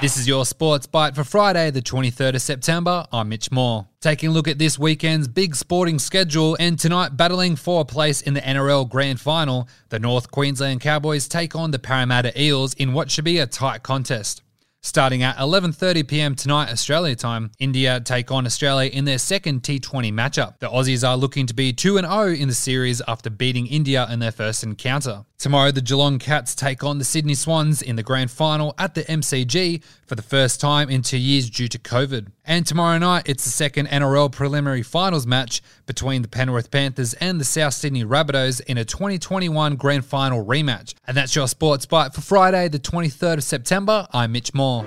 This is your Sports Byte for Friday, the 23rd of September. I'm Mitch Moore. Taking a look at this weekend's big sporting schedule, and tonight battling for a place in the NRL Grand Final, the North Queensland Cowboys take on the Parramatta Eels in what should be a tight contest. Starting at 11:30 p.m. tonight Australia time, India take on Australia in their second T20 matchup. The Aussies are looking to be 2 0 in the series after beating India in their first encounter. Tomorrow, the Geelong Cats take on the Sydney Swans in the grand final at the MCG for the first time in two years due to COVID. And tomorrow night, it's the second NRL preliminary finals match between the Penrith Panthers and the South Sydney Rabbitohs in a 2021 grand final rematch. And that's your sports byte for Friday, the 23rd of September. I'm Mitch Moore. 哦。